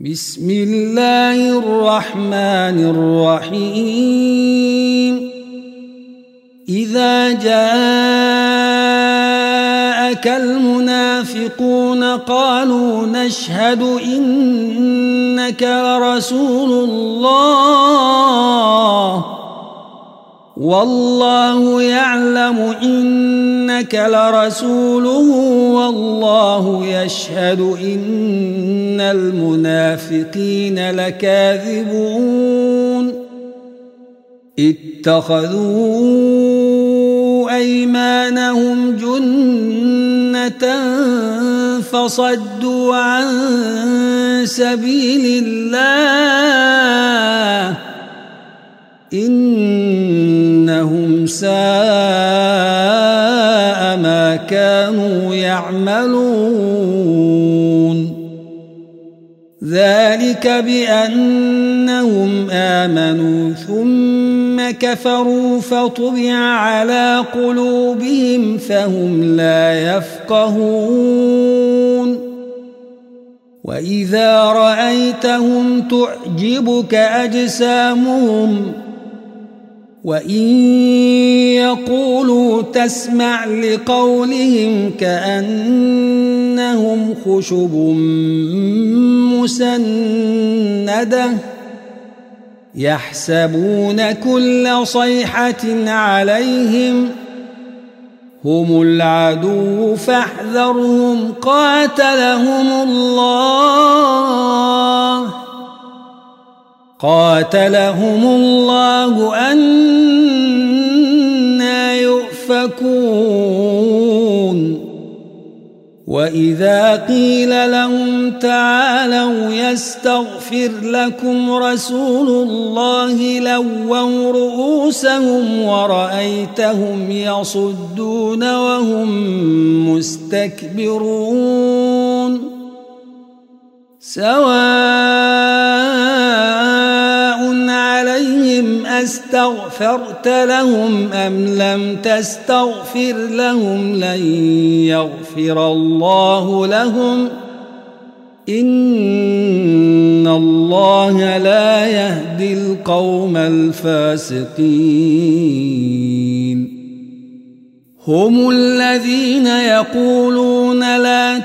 بسم الله الرحمن الرحيم. إذا جاءك المنافقون قالوا نشهد إنك لرسول الله. والله يعلم إنك لرسوله والله يشهد إن المنافقين لكاذبون. اتخذوا أيمانهم جنة فصدوا عن سبيل الله. يعملون. ذلك بأنهم آمنوا ثم كفروا فطبع على قلوبهم فهم لا يفقهون. وإذا رأيتهم تعجبك أجسامهم وإن يقولوا تسمع لقولهم كأنهم خشب مسندة يحسبون كل صيحة عليهم هم العدو فاحذرهم قاتلهم الله قاتلهم الله أنا يؤفكون. وإذا قيل لهم تعالوا يستغفر لكم رسول الله لووا رؤوسهم ورأيتهم يصدون وهم مستكبرون. سواء عليهم أستغفرت لهم أم لم تستغفر لهم لن يغفر الله لهم؟ إن الله لا يهدي القوم الفاسقين. هم الذين يقولون لا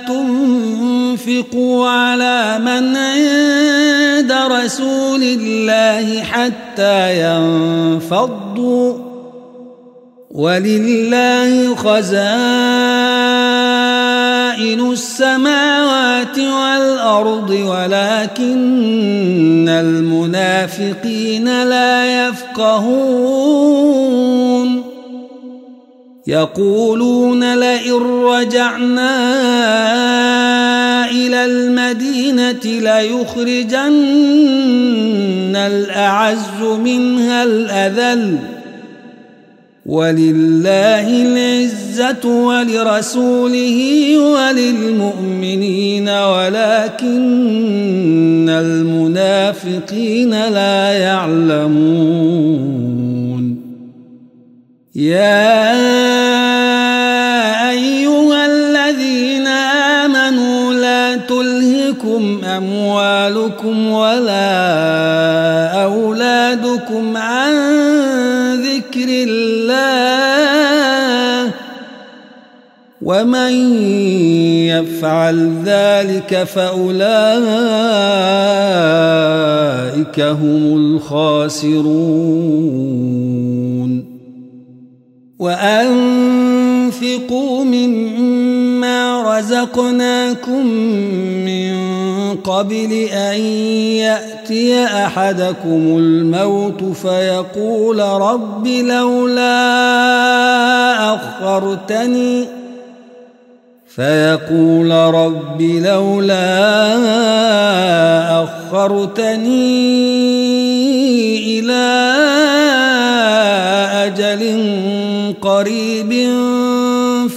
تنفقوا على من عند رسول الله حتى ينفضوا ولله خزائن السماوات والأرض ولكن المنافقين لا يفقهون. يقولون لئن رجعنا إلى المدينة ليخرجن الأعز منها الأذل. ولله العزة ولرسوله وللمؤمنين ولكن المنافقين لا يعلمون. يا تلهكم أموالكم ولا أولادكم عن ذكر الله ومن يفعل ذلك فأولئك هم الخاسرون. وأنفقوا مما رزقناكم من قبل أن يأتي أحدكم الموت فيقول رب لولا أخرتني فيقول رب لولا أخرتني إلى أجل قريب